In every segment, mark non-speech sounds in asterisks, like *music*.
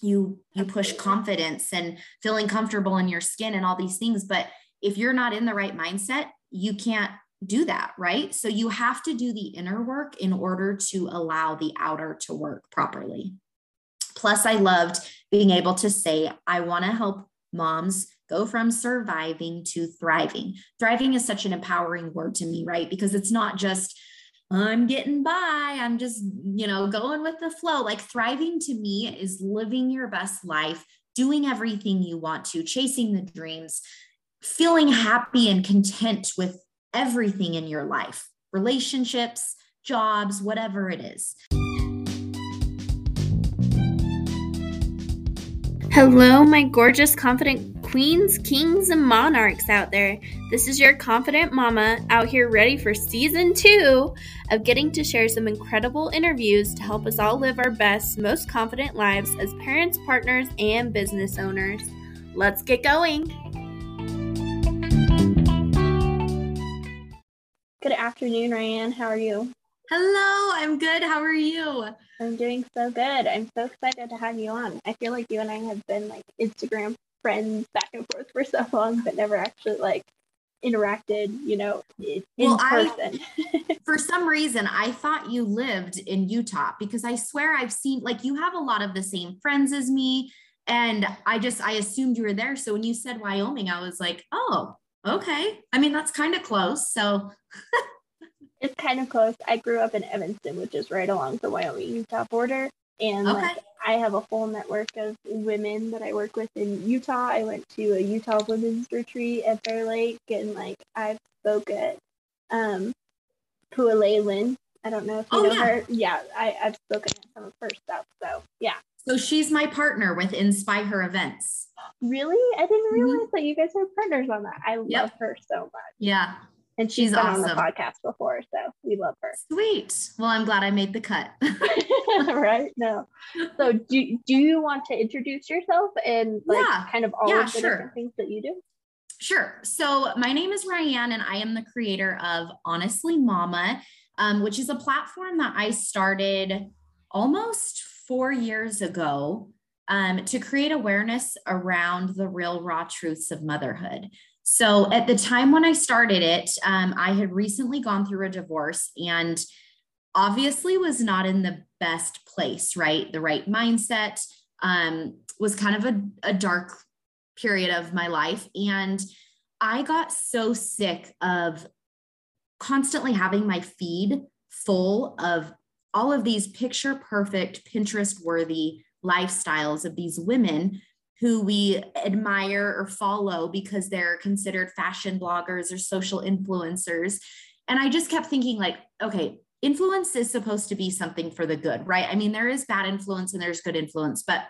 you you push confidence and feeling comfortable in your skin and all these things but if you're not in the right mindset you can't do that right? So you have to do the inner work in order to allow the outer to work properly. Plus i loved being able to say i want to help moms go from surviving to thriving. Thriving is such an empowering word to me right? Because it's not just I'm getting by. I'm just, you know, going with the flow. Like thriving to me is living your best life, doing everything you want to, chasing the dreams, feeling happy and content with everything in your life, relationships, jobs, whatever it is. Hello, my gorgeous, confident queens, kings, and monarchs out there. This is your confident mama out here ready for season two of getting to share some incredible interviews to help us all live our best, most confident lives as parents, partners, and business owners. Let's get going. Good afternoon, Ryanne. How are you? Hello, I'm good. How are you? I'm doing so good. I'm so excited to have you on. I feel like you and I have been like Instagram friends back and forth for so long, but never actually like interacted, you know, in well, person. I, *laughs* for some reason, I thought you lived in Utah because I swear I've seen like you have a lot of the same friends as me. And I just I assumed you were there. So when you said Wyoming, I was like, oh, okay. I mean, that's kind of close. So *laughs* It's kind of close. I grew up in Evanston, which is right along the Wyoming Utah border. And okay. like, I have a whole network of women that I work with in Utah. I went to a Utah women's retreat at Bear Lake, and like I've spoke at um, Pualelin. I don't know if you oh, know yeah. her. Yeah, I, I've spoken at some of her stuff. So yeah. So she's my partner with Inspire Her Events. Really? I didn't mm-hmm. realize mm-hmm. that you guys are partners on that. I yep. love her so much. Yeah. And she's, she's been awesome. on the podcast before, so we love her. *laughs* Sweet. Well, I'm glad I made the cut. *laughs* right? No. So do do you want to introduce yourself and like yeah. kind of all yeah, of the sure. different things that you do? Sure. So my name is Ryanne, and I am the creator of Honestly Momma, um, which is a platform that I started almost four years ago um, to create awareness around the real raw truths of motherhood. So at the time when I started it, um, I had recently gone through a divorce and obviously was not in the best place, right? The right mindset um, was kind of a, a dark period of my life. And I got so sick of constantly having my feed full of all of these picture perfect, Pinterest worthy lifestyles of these women who we admire or follow because they're considered fashion bloggers or social influencers. And I just kept thinking, like, okay, influence is supposed to be something for the good, right? I mean, there is bad influence and there's good influence, but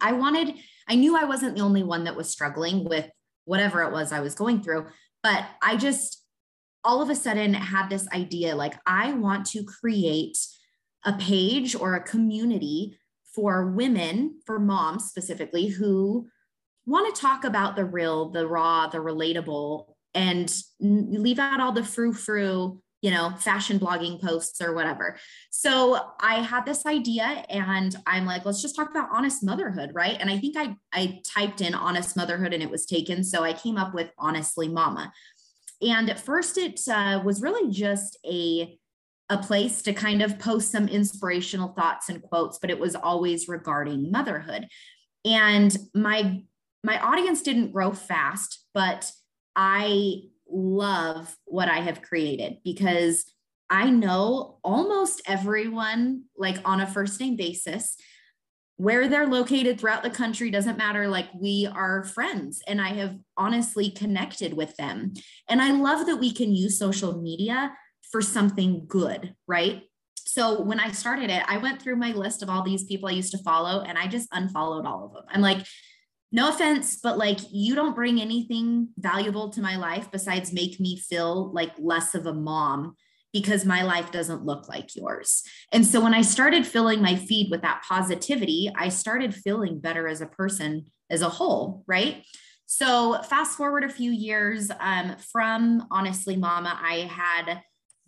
I wanted, I knew I wasn't the only one that was struggling with whatever it was I was going through, but I just all of a sudden had this idea like, I want to create a page or a community for women, for moms specifically, who want to talk about the real, the raw, the relatable, and leave out all the frou frou, you know, fashion blogging posts or whatever. So I had this idea and I'm like, let's just talk about honest motherhood, right? And I think I I typed in honest motherhood and it was taken. So I came up with honestly momma. And at first, it uh, was really just a a place to kind of post some inspirational thoughts and quotes, but it was always regarding motherhood. And my my audience didn't grow fast, but I love what I have created because I know almost everyone like on a first name basis where they're located throughout the country doesn't matter like we are friends and I have honestly connected with them. And I love that we can use social media for something good, right? So when I started it, I went through my list of all these people I used to follow and I just unfollowed all of them. I'm like, no offense, but like you don't bring anything valuable to my life besides make me feel like less of a mom because my life doesn't look like yours. And so when I started filling my feed with that positivity, I started feeling better as a person as a whole, right? So fast forward a few years um, from honestly, mama, I had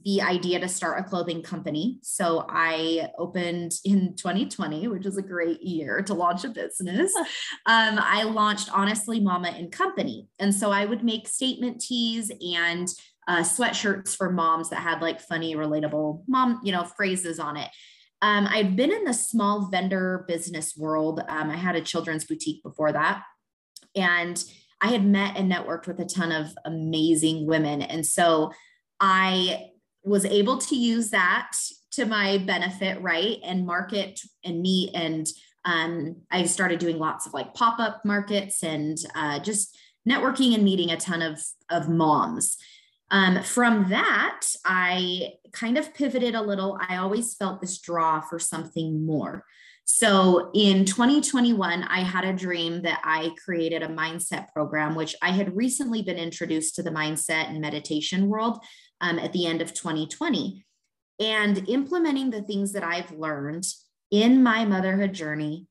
the idea to start a clothing company. So I opened in 2020, which is a great year to launch a business. *laughs* Um, I launched Honestly Momma and Company. And so I would make statement tees and uh, sweatshirts for moms that had like funny, relatable mom, you know, phrases on it. Um, I'd been in the small vendor business world. Um, I had a children's boutique before that. And I had met and networked with a ton of amazing women. And so I was able to use that to my benefit, right? And market and meet. And um, I started doing lots of like pop up markets and uh, just networking and meeting a ton of, of moms. Um, from that, I kind of pivoted a little. I always felt this draw for something more. So in 2021, I had a dream that I created a mindset program, which I had recently been introduced to the mindset and meditation world um, at the end of 2020. And implementing the things that I've learned in my motherhood journey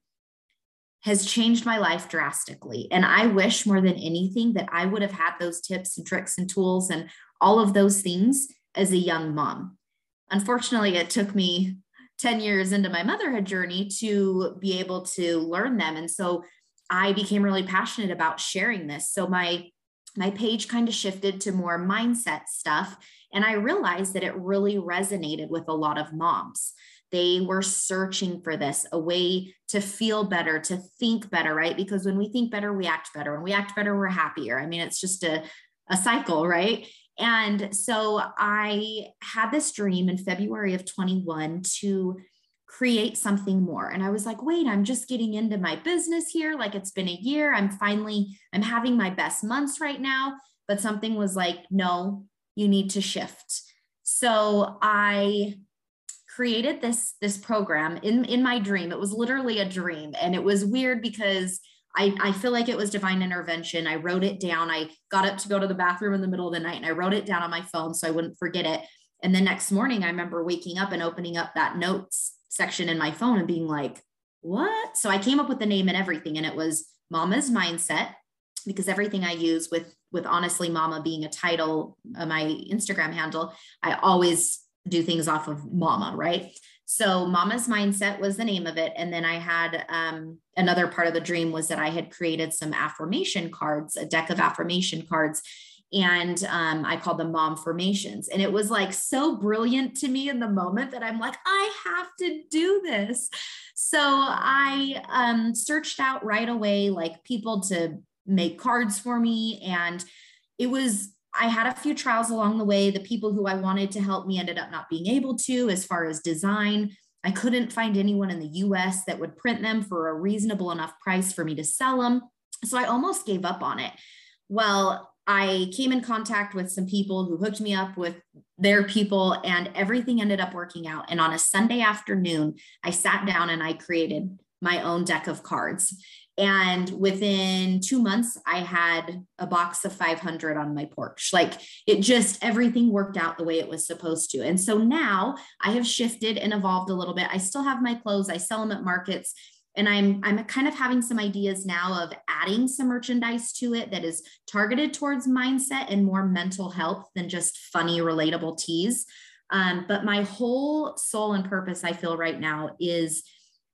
has changed my life drastically. And I wish more than anything that I would have had those tips and tricks and tools and all of those things as a young mom. Unfortunately, it took me 10 years into my motherhood journey to be able to learn them. And so I became really passionate about sharing this. So my my page kind of shifted to more mindset stuff and I realized that it really resonated with a lot of moms. They were searching for this, a way to feel better, to think better, right? Because when we think better, we act better. When we act better, we're happier. I mean, it's just a, a cycle, right? And so I had this dream in February of 21 to create something more. And I was like, wait, I'm just getting into my business here. Like it's been a year. I'm finally, I'm having my best months right now. But something was like, no, you need to shift. So I created this this program in in my dream. It was literally a dream and it was weird because I, I feel like it was divine intervention. I wrote it down. I got up to go to the bathroom in the middle of the night and I wrote it down on my phone so I wouldn't forget it. And the next morning, I remember waking up and opening up that notes section in my phone and being like, what? So I came up with the name and everything. And it was Mama's Mindset because everything I use with with honestly momma being a title uh, my instagram handle i always do things off of mama right so Mama's Mindset was the name of it. And then I had um, another part of the dream was that I had created some affirmation cards, a deck of affirmation cards. And um, I called them mom formations. And it was like so brilliant to me in the moment that I'm like, I have to do this. So I um, searched out right away, like people to make cards for me. And it was I had a few trials along the way. The people who I wanted to help me ended up not being able to, as far as design. I couldn't find anyone in the US that would print them for a reasonable enough price for me to sell them. So I almost gave up on it. Well, I came in contact with some people who hooked me up with their people, and everything ended up working out. And on a Sunday afternoon, I sat down and I created my own deck of cards. And within two months, I had a box of 500 on my porch. Like it just, everything worked out the way it was supposed to. And so now I have shifted and evolved a little bit. I still have my clothes, I sell them at markets. And I'm I'm kind of having some ideas now of adding some merchandise to it that is targeted towards mindset and more mental health than just funny, relatable teas. Um, but my whole soul and purpose, I feel right now, is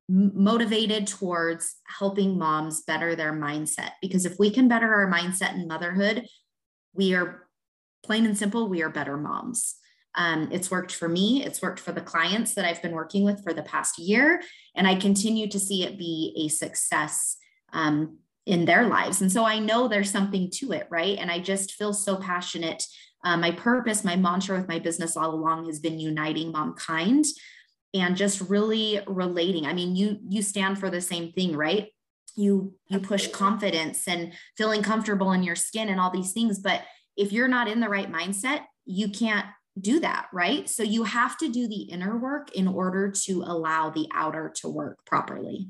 motivated towards helping moms better their mindset. Because if we can better our mindset in motherhood, we are plain and simple, we are better moms. Um, it's worked for me. It's worked for the clients that I've been working with for the past year. And I continue to see it be a success um, in their lives. And so I know there's something to it, right? And I just feel so passionate. Uh, my purpose, my mantra with my business all along has been uniting momkind and just really relating. I mean you you stand for the same thing right? You you push confidence and feeling comfortable in your skin and all these things but if you're not in the right mindset you can't do that right? So you have to do the inner work in order to allow the outer to work properly.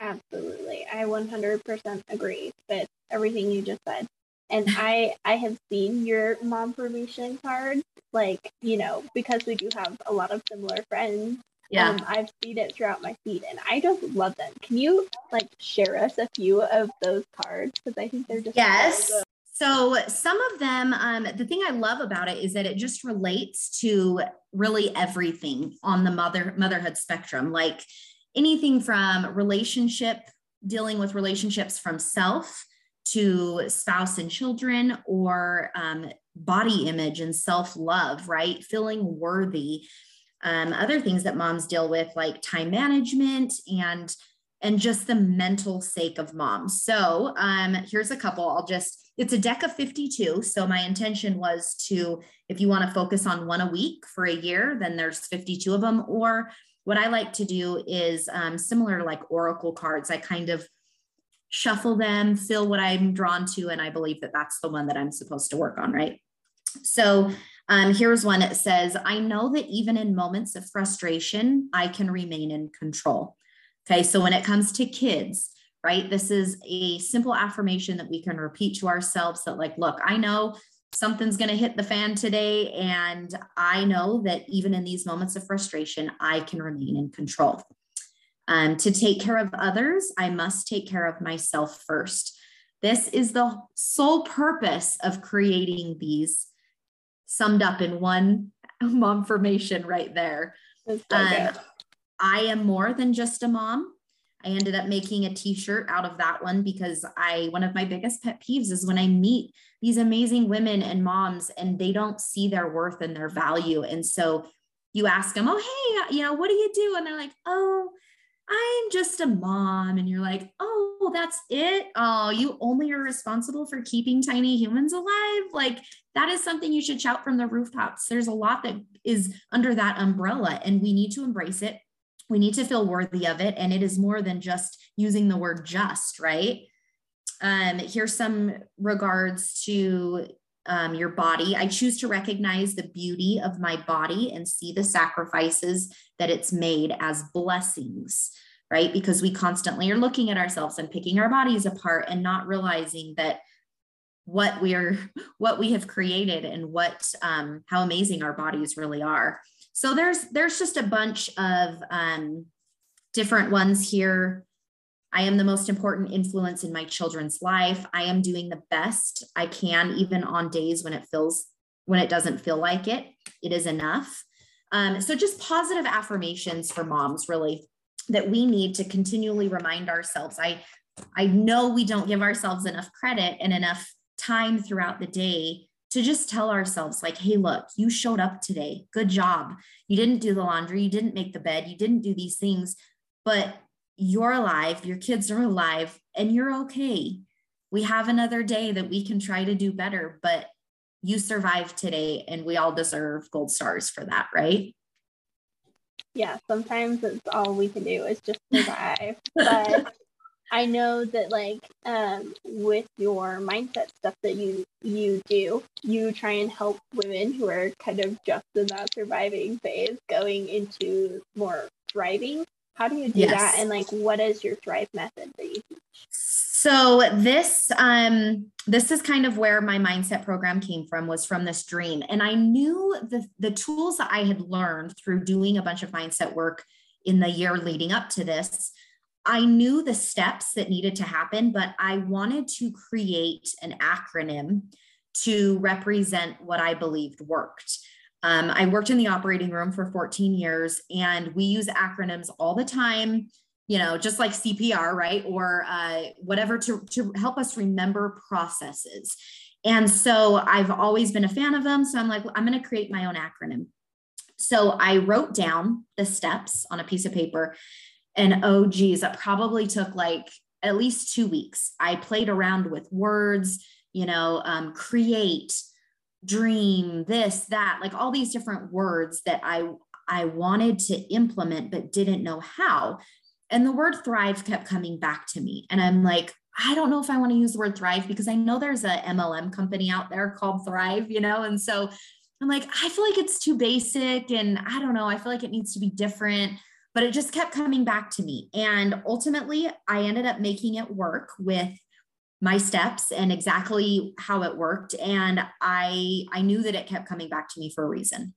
Absolutely. I 100% agree with everything you just said and I I have seen your mom formation cards, like you know, because we do have a lot of similar friends. Yeah, um, I've seen it throughout my feed, and I just love them. Can you like share us a few of those cards because I think they're just yes. So some of them, um, the thing I love about it is that it just relates to really everything on the mother motherhood spectrum, like anything from relationship, dealing with relationships from self to spouse and children, or um, body image and self love, right? Feeling worthy. Um, other things that moms deal with, like time management and and just the mental sake of moms. So um, here's a couple. I'll just it's a deck of 52. So my intention was to, if you want to focus on one a week for a year, then there's 52 of them. Or what I like to do is um, similar to like Oracle cards. I kind of shuffle them, feel what I'm drawn to, and I believe that that's the one that I'm supposed to work on, right? So um, here's one that says, I know that even in moments of frustration, I can remain in control. Okay, so when it comes to kids, right? This is a simple affirmation that we can repeat to ourselves that, like, look, I know something's going to hit the fan today. And I know that even in these moments of frustration, I can remain in control. Um, to take care of others, I must take care of myself first. This is the sole purpose of creating these summed up in one *laughs* mom formation right there. So um, I am more than just a mom. I ended up making a t-shirt out of that one because I one of my biggest pet peeves is when I meet these amazing women and moms and they don't see their worth and their value. And so you ask them, "Oh, hey, you know, what do you do?" And they're like, "Oh, I'm just a mom." And you're like, "Oh, that's it? Oh, you only are responsible for keeping tiny humans alive?" Like that is something you should shout from the rooftops. There's a lot that is under that umbrella and we need to embrace it we need to feel worthy of it and it is more than just using the word just right um, here's some regards to um, your body. I choose to recognize the beauty of my body and see the sacrifices that it's made as blessings right? Because we constantly are looking at ourselves and picking our bodies apart and not realizing that what we are *laughs* what we have created and what um, how amazing our bodies really are. So there's there's just a bunch of um, different ones here. I am the most important influence in my children's life. I am doing the best I can, even on days when it feels when it doesn't feel like it. It is enough. Um, so just positive affirmations for moms, really, that we need to continually remind ourselves. I I know we don't give ourselves enough credit and enough time throughout the day to just tell ourselves like hey look you showed up today good job you didn't do the laundry you didn't make the bed you didn't do these things but you're alive your kids are alive and you're okay. We have another day that we can try to do better but you survived today and we all deserve gold stars for that right? Yeah sometimes it's all we can do is just survive. *laughs* But I know that like um, with your mindset stuff that you you do, you try and help women who are kind of just in that surviving phase going into more thriving. How do you do yes. that? And like, what is your thrive method that you teach? So this um this is kind of where my mindset program came from was from this dream and I knew the the tools that I had learned through doing a bunch of mindset work in the year leading up to this I knew the steps that needed to happen, but I wanted to create an acronym to represent what I believed worked. Um, I worked in the operating room for 14 years, and we use acronyms all the time, you know, just like CPR, right? Or uh, whatever to, to help us remember processes. And so I've always been a fan of them. So I'm like, well, I'm going to create my own acronym. So I wrote down the steps on a piece of paper and oh geez, that probably took like at least two weeks. I played around with words, you know, um, create, dream, this, that, like all these different words that I I wanted to implement but didn't know how. And the word thrive kept coming back to me. And I'm like, I don't know if I want to use the word thrive because I know there's a MLM company out there called Thrive, you know? And so I'm like, I feel like it's too basic and I don't know, I feel like it needs to be different but it just kept coming back to me. And ultimately, I ended up making it work with my steps and exactly how it worked and i i knew that it kept coming back to me for a reason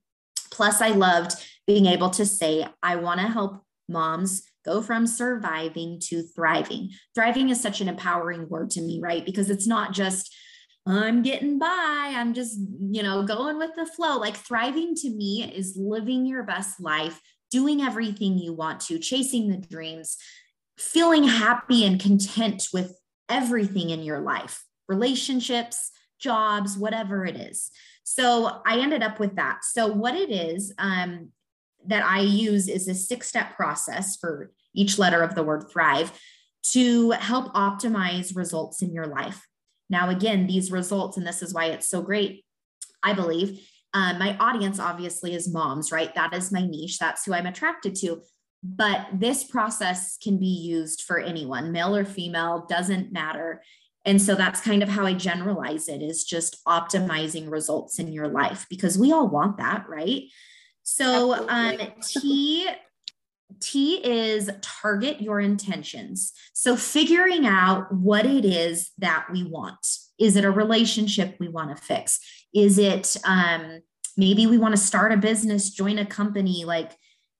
plus i loved being able to say i want to help moms go from surviving to thriving thriving is such an empowering word to me right because it's not just I'm getting by. I'm just, you know, going with the flow. Like thriving to me is living your best life, doing everything you want to, chasing the dreams, feeling happy and content with everything in your life, relationships, jobs, whatever it is. So I ended up with that. So what it is um, that I use is a six step process for each letter of the word thrive to help optimize results in your life. Now, again, these results, and this is why it's so great, I believe. Uh, my audience obviously is moms, right? That is my niche. That's who I'm attracted to. But this process can be used for anyone, male or female, doesn't matter. And so that's kind of how I generalize it is just optimizing results in your life because we all want that, right? So um, T T is target your intentions. So figuring out what it is that we want. Is it a relationship we want to fix? Is it um, maybe we want to start a business, join a company, like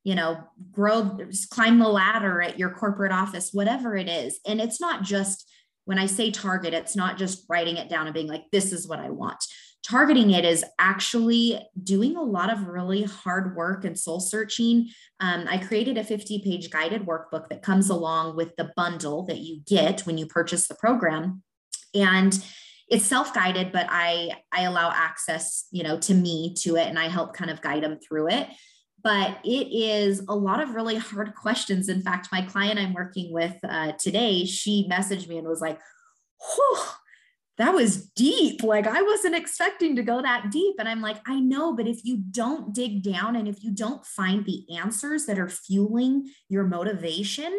you know, grow, climb the ladder at your corporate office, whatever it is. And it's not just when I say target, it's not just writing it down and being like, this is what I want. Targeting it is actually doing a lot of really hard work and soul searching. Um, I created a 50 page guided workbook that comes along with the bundle that you get when you purchase the program. And it's self-guided but i i allow access you know to me to it and i help kind of guide them through it but it is a lot of really hard questions. In fact, my client I'm working with uh, today, she messaged me and was like, Whew, that was deep. Like, I wasn't expecting to go that deep. And I'm like, I know, but if you don't dig down and if you don't find the answers that are fueling your motivation,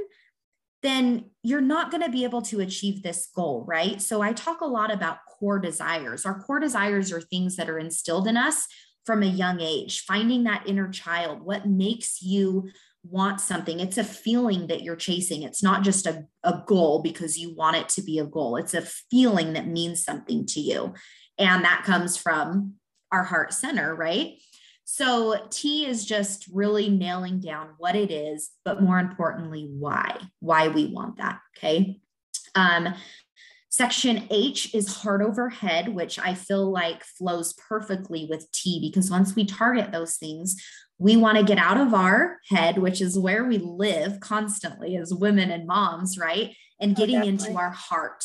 then you're not going to be able to achieve this goal, right? So I talk a lot about core desires. Our core desires are things that are instilled in us from a young age, finding that inner child, what makes you want something. It's a feeling that you're chasing. It's not just a, a goal because you want it to be a goal. It's a feeling that means something to you. And that comes from our heart center, right? So T is just really nailing down what it is, but more importantly, why, why we want that. Okay. Um, Section H is heart over head, which I feel like flows perfectly with T because once we target those things, we want to get out of our head, which is where we live constantly as women and moms, right? And oh, getting oh, into our heart,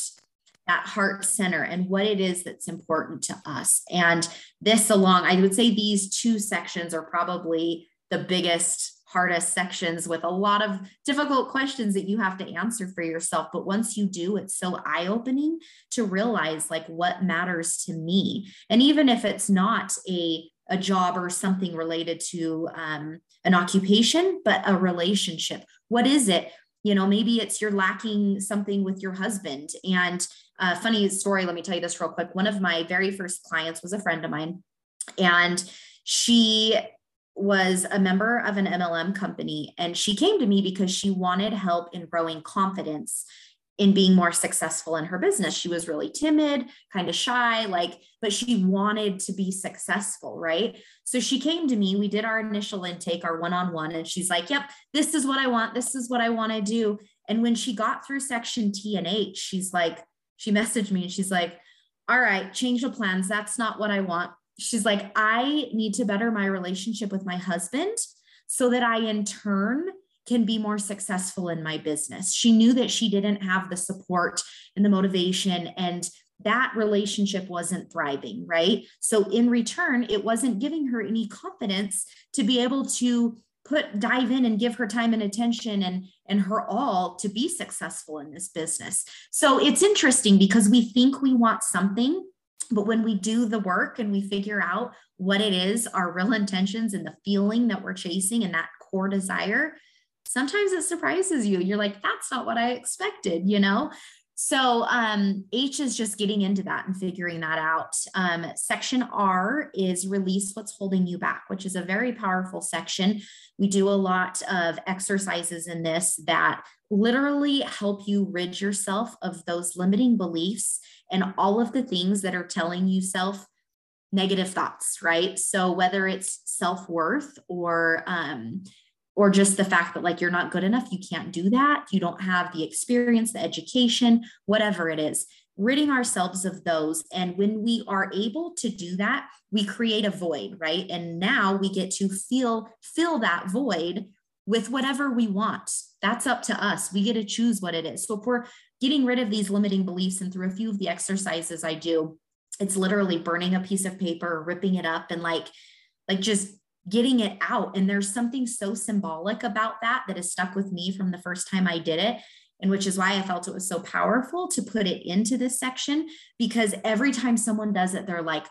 that heart center and what it is that's important to us. And this along, I would say these two sections are probably the biggest hardest sections with a lot of difficult questions that you have to answer for yourself. But once you do it's so eye opening to realize like what matters to me. And even if it's not a a job or something related to um, an occupation but a relationship what is it? You know maybe it's you're lacking something with your husband. And uh, funny story let me tell you this real quick. One of my very first clients was a friend of mine and she was a member of an MLM company. And she came to me because she wanted help in growing confidence in being more successful in her business. She was really timid, kind of shy, like, but she wanted to be successful, right? So she came to me. We did our initial intake, our one on one, and she's like, Yep, this is what I want. This is what I want to do. And when she got through section T and H, she's like, she messaged me and she's like, All right, change the plans. That's not what I want she's like, I need to better my relationship with my husband so that I, in turn, can be more successful in my business. She knew that she didn't have the support and the motivation, and that relationship wasn't thriving, right? So, in return, it wasn't giving her any confidence to be able to put dive in and give her time and attention and and her all to be successful in this business. So it's interesting because we think we want something but when we do the work and we figure out what it is, our real intentions and the feeling that we're chasing and that core desire, sometimes it surprises you. You're like, that's not what I expected, you know? So um, H is just getting into that and figuring that out. Um, section R is release what's holding you back, which is a very powerful section. We do a lot of exercises in this that literally help you rid yourself of those limiting beliefs and all of the things that are telling you self negative thoughts, right? So whether it's self worth or um, or just the fact that like you're not good enough, you can't do that, you don't have the experience, the education, whatever it is. ridding ourselves of those. And when we are able to do that, we create a void, right? And now we get to feel, fill that void with whatever we want. That's up to us. We get to choose what it is. So if we're getting rid of these limiting beliefs and through a few of the exercises I do, it's literally burning a piece of paper, ripping it up and like, like just getting it out. And there's something so symbolic about that that has stuck with me from the first time I did it and which is why I felt it was so powerful to put it into this section because every time someone does it, they're like,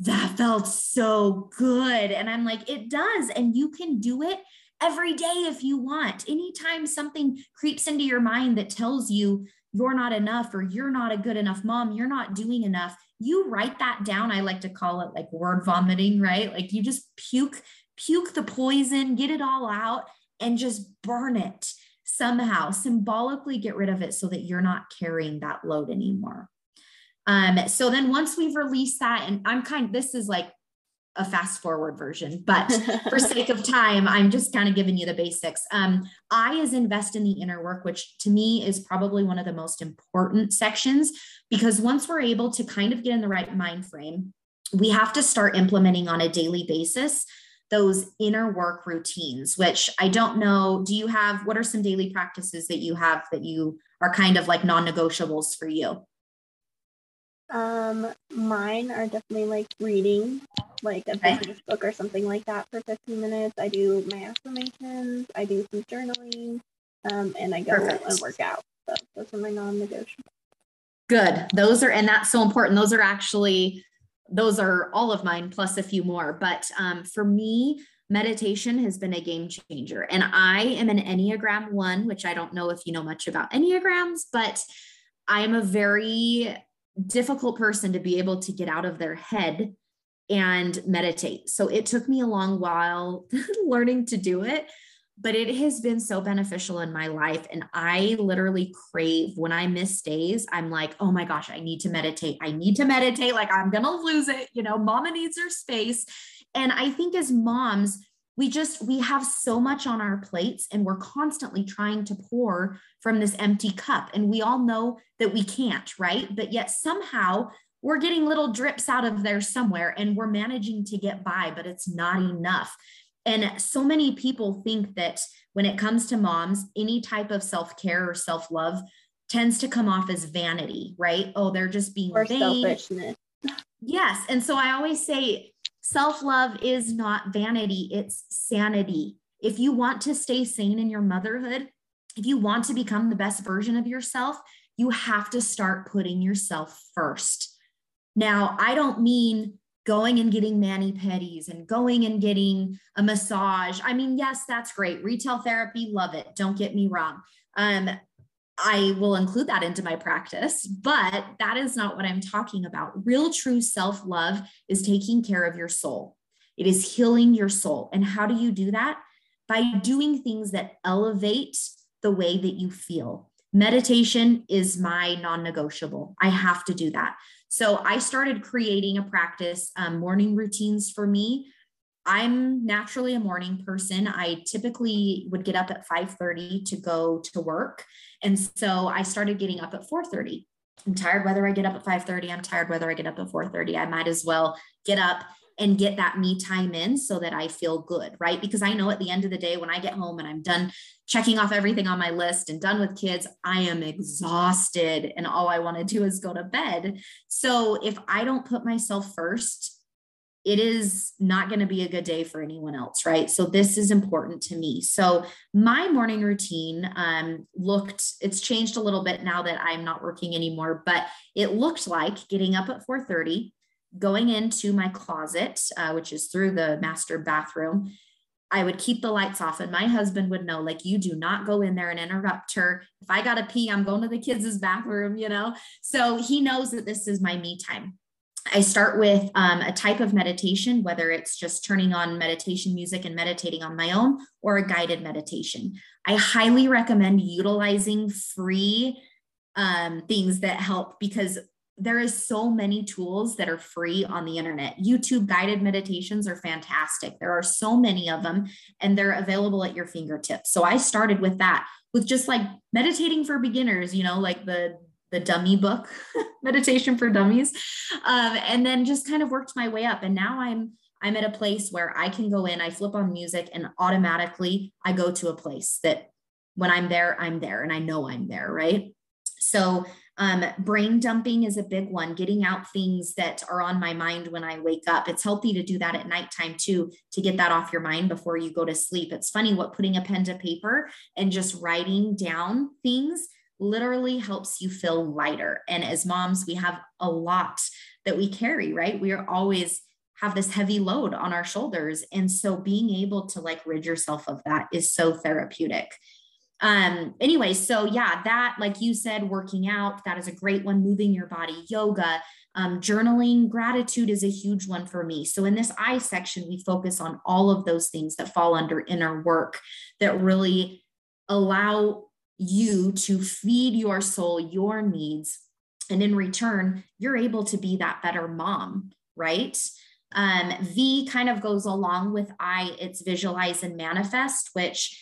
that felt so good. And I'm like, it does. And you can do it every day if you want. Anytime something creeps into your mind that tells you you're not enough or you're not a good enough mom, you're not doing enough, you write that down. I like to call it like word vomiting, right? Like you just puke, puke the poison, get it all out and just burn it somehow symbolically get rid of it so that you're not carrying that load anymore. Um, so then once we've released that, and I'm kind this is like a fast forward version, but for *laughs* sake of time, I'm just kind of giving you the basics. Um, I is invest in the inner work, which to me is probably one of the most important sections because once we're able to kind of get in the right mind frame, we have to start implementing on a daily basis those inner work routines, which I don't know. Do you have what are some daily practices that you have that you are kind of like non negotiables for you? Um, mine are definitely like reading, like a business book or something like that for 15 minutes. I do my affirmations, I do some journaling, um, and I go Perfect. and work out. So those are my non negotiables. Good. Those are, and that's so important. Those are actually those are all of mine plus a few more. But um, for me, meditation has been a game changer. And I am an Enneagram one, which I don't know if you know much about Enneagrams, but I am a very difficult person to be able to get out of their head and meditate. So it took me a long while *laughs* learning to do it but it has been so beneficial in my life. And I literally crave when I miss days, I'm like, oh my gosh, I need to meditate. I need to meditate. Like I'm going to lose it. You know, mama needs her space. And I think as moms, we just we have so much on our plates and we're constantly trying to pour from this empty cup and we all know that we can't right but yet somehow we're getting little drips out of there somewhere and we're managing to get by but it's not enough and so many people think that when it comes to moms, any type of self care or self love tends to come off as vanity, right? Oh, they're just being or vain. selfishness. Yes. And so I always say self love is not vanity, it's sanity. If you want to stay sane in your motherhood, if you want to become the best version of yourself, you have to start putting yourself first. Now, I don't mean going and getting mani pedis and going and getting a massage. I mean, yes, that's great. Retail therapy, love it. Don't get me wrong. Um, I will include that into my practice, but that is not what I'm talking about. Real true self love is taking care of your soul, it is healing your soul. And how do you do that? By doing things that elevate the way that you feel. Meditation is my non negotiable. I have to do that. So I started creating a practice, um, morning routines for me. I'm naturally a morning person. I typically would get up at 5:30 to go to work. And so I started getting up at 4:30. I'm tired whether I get up at 5:30. I'm tired whether I get up at 4:30. I might as well get up and get that me time in so that I feel good, right? Because I know at the end of the day, when I get home and I'm done checking off everything on my list and done with kids, I am exhausted and all I want to do is go to bed. So if I don't put myself first, it is not going to be a good day for anyone else, right? So this is important to me. So my morning routine um, looked, it's changed a little bit now that I'm not working anymore, but it looked like getting up at 4:30, going into my closet, uh, which is through the master bathroom, I would keep the lights off, and my husband would know, like, you do not go in there and interrupt her. If I got to pee, I'm going to the kids' bathroom, you know? So he knows that this is my me time. I start with um, a type of meditation, whether it's just turning on meditation music and meditating on my own or a guided meditation. I highly recommend utilizing free um, things that help because there is so many tools that are free on the internet. YouTube guided meditations are fantastic. There are so many of them and they're available at your fingertips. So I started with that with just like meditating for beginners, you know, like the the dummy book, *laughs* Meditation for Dummies, um, and then just kind of worked my way up. And now I'm I'm at a place where I can go in, I flip on music, and automatically I go to a place that when I'm there, I'm there, and I know I'm there, right? So um, brain dumping is a big one, getting out things that are on my mind when I wake up. It's healthy to do that at nighttime too, to get that off your mind before you go to sleep. It's funny what putting a pen to paper and just writing down things literally helps you feel lighter. And as moms, we have a lot that we carry, right? We are always have this heavy load on our shoulders. And so being able to like rid yourself of that is so therapeutic um anyway so yeah that like you said working out that is a great one moving your body yoga um, journaling gratitude is a huge one for me. So in this i section we focus on all of those things that fall under inner work that really allow you to feed your soul your needs and in return you're able to be that better mom right? Um, v kind of goes along with i it's visualize and manifest which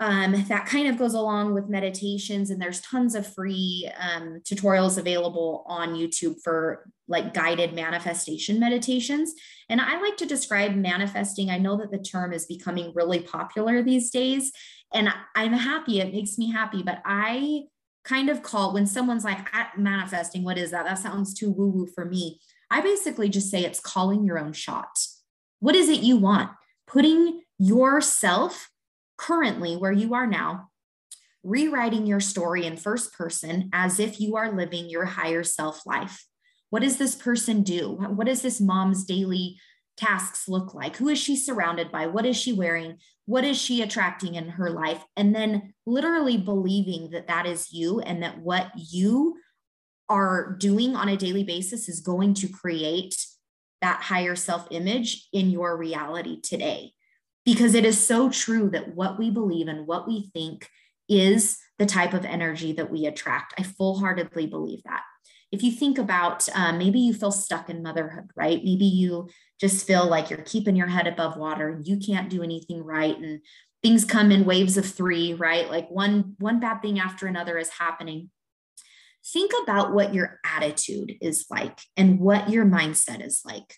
um, that kind of goes along with meditations, and there's tons of free um, tutorials available on YouTube for like guided manifestation meditations. And I like to describe manifesting. I know that the term is becoming really popular these days, and I'm happy. It makes me happy, but I kind of call when someone's like manifesting, what is that? That sounds too woo woo for me. I basically just say it's calling your own shot. What is it you want? Putting yourself currently where you are now, rewriting your story in first person as if you are living your higher self life. What does this person do? What does this mom's daily tasks look like? Who is she surrounded by? What is she wearing? What is she attracting in her life? And then literally believing that that is you and that what you are doing on a daily basis is going to create that higher self image in your reality today because it is so true that what we believe and what we think is the type of energy that we attract. I full heartedly believe that. If you think about um, maybe you feel stuck in motherhood, right? Maybe you just feel like you're keeping your head above water and you can't do anything right. And things come in waves of three, right? Like one, one bad thing after another is happening. Think about what your attitude is like and what your mindset is like.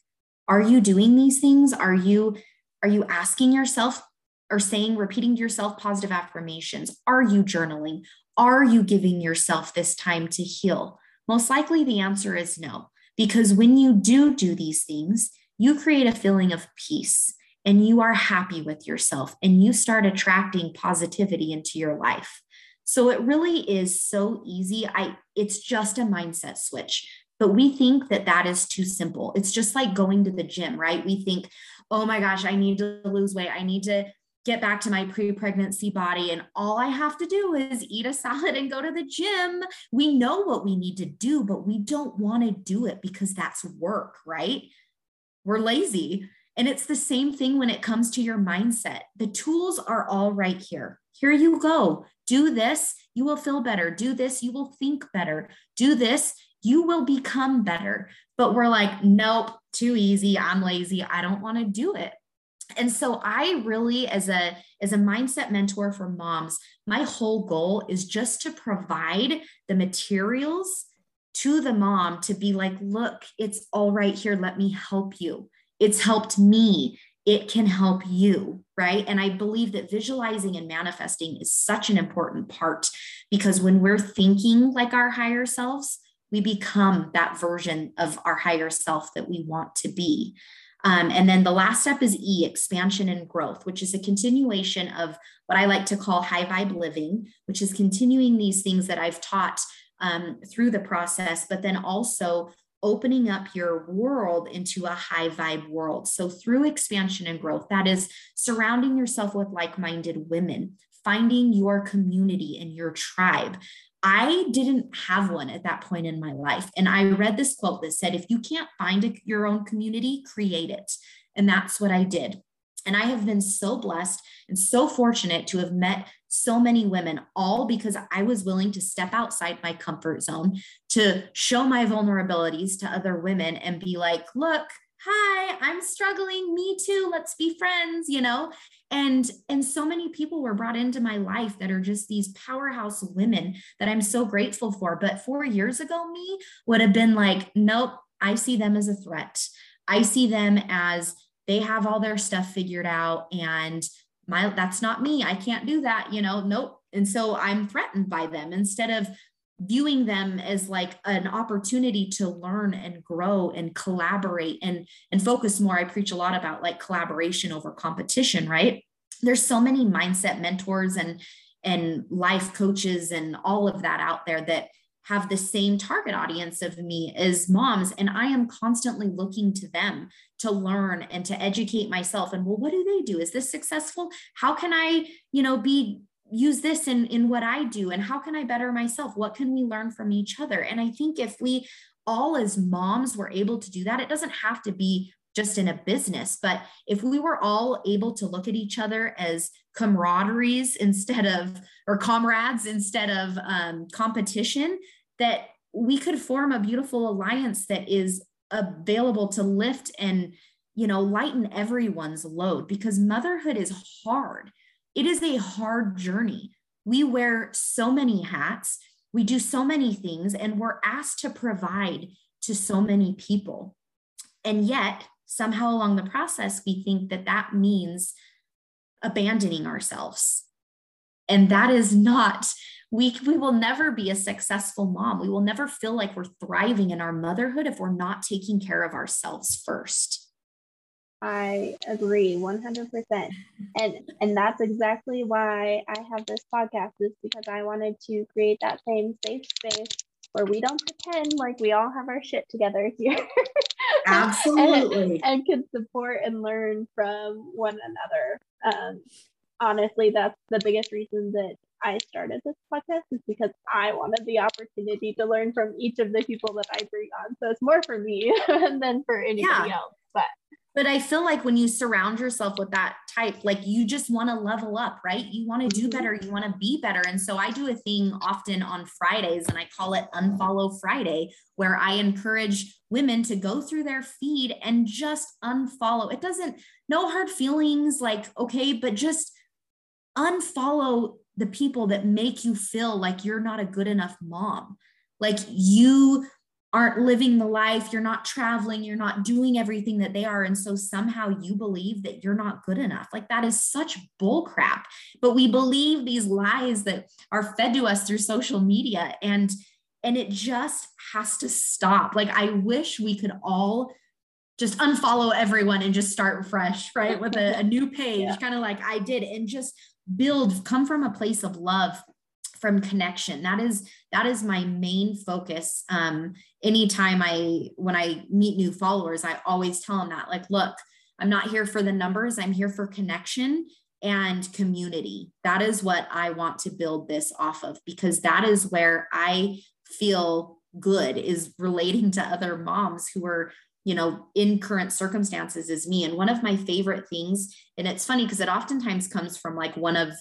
Are you doing these things? Are you are you asking yourself or saying, repeating to yourself positive affirmations? Are you journaling? Are you giving yourself this time to heal? Most likely the answer is no, because when you do do these things, you create a feeling of peace and you are happy with yourself and you start attracting positivity into your life. So it really is so easy. I it's just a mindset switch. But we think that that is too simple. It's just like going to the gym, right? We think, oh my gosh, I need to lose weight. I need to get back to my pre pregnancy body. And all I have to do is eat a *laughs* salad and go to the gym. We know what we need to do, but we don't want to do it because that's work, right? We're lazy. And it's the same thing when it comes to your mindset. The tools are all right here. Here you go. Do this, you will feel better. Do this, you will think better. Do this, you will become better. But we're like, nope, too easy. I'm lazy. I don't want to do it. And so I really as a as a mindset mentor for moms, my whole goal is just to provide the materials to the mom to be like, look, it's all right here. Let me help you. It's helped me. It can help you, right? And I believe that visualizing and manifesting is such an important part because when we're thinking like our higher selves, we become that version of our higher self that we want to be. Um, and then the last step is E, expansion and growth, which is a continuation of what I like to call high vibe living, which is continuing these things that I've taught um, through the process, but then also opening up your world into a high vibe world. So, through expansion and growth, that is surrounding yourself with like minded women, finding your community and your tribe, I didn't have one at that point in my life. And I read this quote that said, if you can't find a, your own community, create it. And that's what I did. And I have been so blessed and so fortunate to have met so many women, all because I was willing to step outside my comfort zone to show my vulnerabilities to other women and be like, look, hi i'm struggling me too let's be friends you know? And and so many people were brought into my life that are just these powerhouse women that i'm so grateful for. But 4 years ago me would have been like nope i see them as a threat. I see them as they have all their stuff figured out and my that's not me. I can't do that you know? Nope. And so i'm threatened by them instead of viewing them as like an opportunity to learn and grow and collaborate and and focus more. I preach a lot about like collaboration over competition right? There's so many mindset mentors and and life coaches and all of that out there that have the same target audience of me as moms and i am constantly looking to them to learn and to educate myself. And well what do they do? Is this successful? How can i you know be use this in in what i do and how can i better myself what can we learn from each other and i think if we all as moms were able to do that it doesn't have to be just in a business. But if we were all able to look at each other as camaraderies *laughs* instead of, or comrades instead of um, competition, that we could form a beautiful alliance that is available to lift and, you know, lighten everyone's load because motherhood is hard. It is a hard journey. We wear so many hats, we do so many things, and we're asked to provide to so many people. And yet, somehow along the process, we think that that means abandoning ourselves. And that is not, we, we will never be a successful mom. We will never feel like we're thriving in our motherhood if we're not taking care of ourselves first. I agree 100%. And and that's exactly why I have this podcast is because I wanted to create that same safe space where we don't pretend like we all have our shit together here. *laughs* Absolutely. and, and, can support and learn from one another. Um, honestly, that's the biggest reason that I started this podcast is because I wanted the opportunity to learn from each of the people that I bring on. So it's more for me *laughs* than for anybody yeah. else. But but I feel like when you surround yourself with that type, like you just want to level up, right? You want to do mm-hmm. better, you want to be better. And so I do a thing often on Fridays, and I call it Unfollow Friday, where I encourage women to go through their feed and just unfollow. It doesn't, no hard feelings, like, okay, but just unfollow the people that make you feel like you're not a good enough mom. Like you aren't living the life, you're not traveling, you're not doing everything that they are. And so somehow you believe that you're not good enough. Like that is such bull crap. But we believe these lies that are fed to us through social media and and it just has to stop. Like I wish we could all just unfollow everyone and just start fresh, right? With a, a new page, *laughs* yeah. kind of like I did, and just build, come from a place of love from connection. That is that is my main focus. Um anytime i when i meet new followers i always tell them that like look i'm not here for the numbers. I'm here for connection and community. That is what i want to build this off of because that is where i feel good is relating to other moms who are you know in current circumstances as me. And one of my favorite things and it's funny because it oftentimes comes from like one of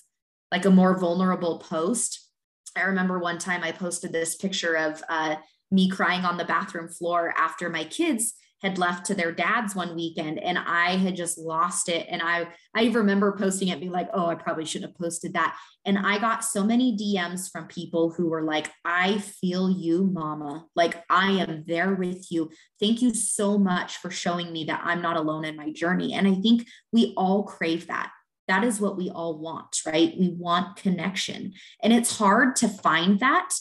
like a more vulnerable post I remember one time I posted this picture of uh, me crying on the bathroom floor after my kids had left to their dads one weekend and I had just lost it. And I, I remember posting it, being like, oh, I probably shouldn't have posted that. And I got so many DMs from people who were like, I feel you, mama. Like, I am there with you. Thank you so much for showing me that I'm not alone in my journey. And I think we all crave that that is what we all want, right? We want connection. And it's hard to find that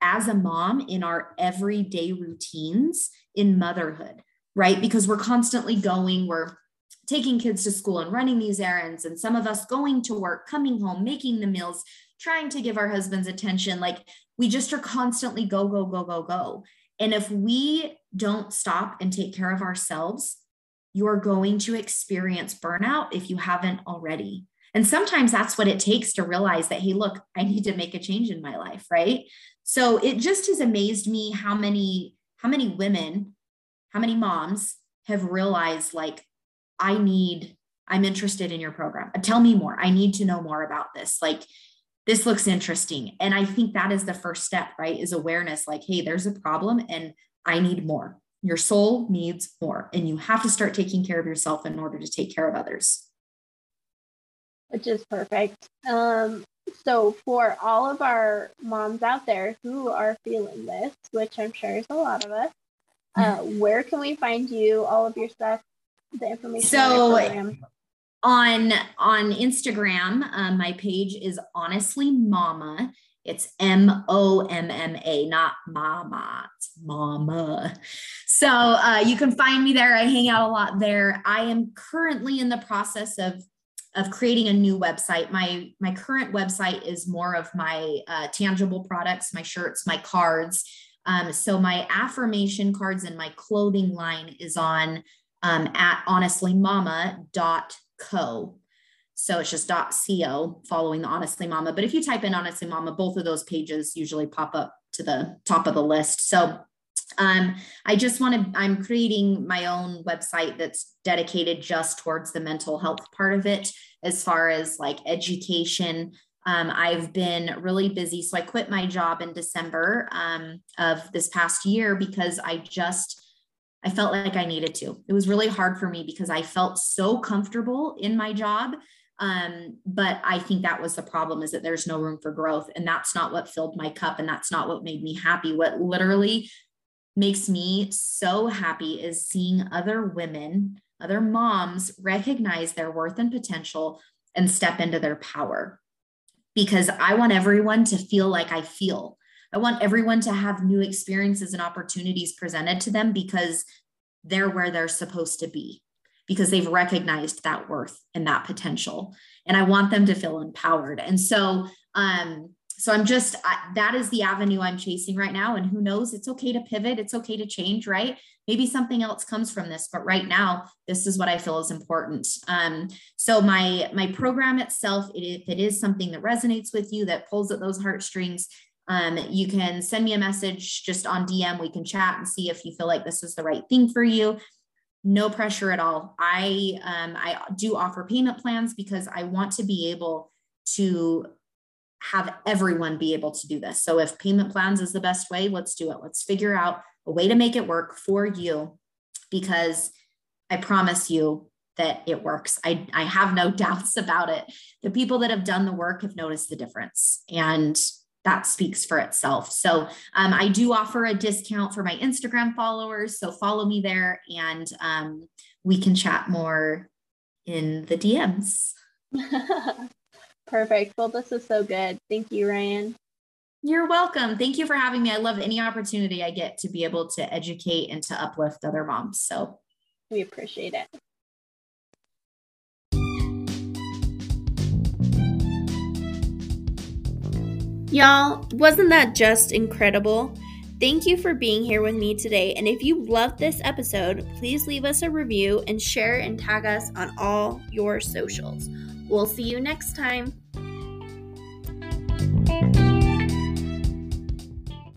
as a mom in our everyday routines in motherhood, right? Because we're constantly going, we're taking kids to school and running these errands, and some of us going to work, coming home, making the meals, trying to give our husbands attention. Like we just are constantly go, go, go, go, go. And if we don't stop and take care of ourselves, you're going to experience burnout if you haven't already. And sometimes that's what it takes to realize that, hey, look, I need to make a change in my life, right? So it just has amazed me how many, how many women, how many moms have realized like, I need, I'm interested in your program. Tell me more. I need to know more about this. Like, this looks interesting. And I think that is the first step, right? Is awareness like, hey, there's a problem and I need more. Your soul needs more, and you have to start taking care of yourself in order to take care of others. Which is perfect. Um, so, for all of our moms out there who are feeling this, which I'm sure is a lot of us, uh, where can we find you? All of your stuff, the information. So, on on Instagram, um, my page is honestly Momma. It's M O M M A, not Mama. It's Momma. So uh, you can find me there. I hang out a lot there. I am currently in the process of of creating a new website. My my current website is more of my uh, tangible products, my shirts, my cards. Um, so my affirmation cards and my clothing line is on um, at honestlymomma.co. So it's just .co following the Honestly Momma. But if you type in Honestly Momma, both of those pages usually pop up to the top of the list. So um, I just want to, I'm creating my own website that's dedicated just towards the mental health part of it, as far as like education. Um, I've been really busy. So I quit my job in December um, of this past year because I just, I felt like I needed to. It was really hard for me because I felt so comfortable in my job. Um, but I think that was the problem is that there's no room for growth. And that's not what filled my cup. And that's not what made me happy. What literally makes me so happy is seeing other women, other moms recognize their worth and potential and step into their power. Because I want everyone to feel like I feel. I want everyone to have new experiences and opportunities presented to them because they're where they're supposed to be, because they've recognized that worth and that potential. And I want them to feel empowered. And so, um, so i'm just I, that is the avenue i'm chasing right now. And who knows? It's okay to pivot. It's okay to change right? Maybe something else comes from this but right now this is what i feel is important. Um, so my my program itself it, if it is something that resonates with you that pulls at those heartstrings. Um, you can send me a message just on dm we can chat and see if you feel like this is the right thing for you no pressure at all i um, i do offer payment plans because i want to be able to have everyone be able to do this. So if payment plans is the best way, let's do it. Let's figure out a way to make it work for you because I promise you that it works. I, I have no *laughs* doubts about it. The people that have done the work have noticed the difference and that speaks for itself. So um, I do offer a discount for my Instagram followers. So follow me there and um, we can chat more in the DMs. *laughs* Perfect. Well, this is so good. Thank you, Ryanne. You're welcome. Thank you for having me. I love any opportunity I get to be able to educate and to uplift other moms. So we appreciate it. Y'all, wasn't that just incredible? Thank you for being here with me today. And if you loved this episode, please leave us a review and share and tag us on all your socials. We'll see you next time.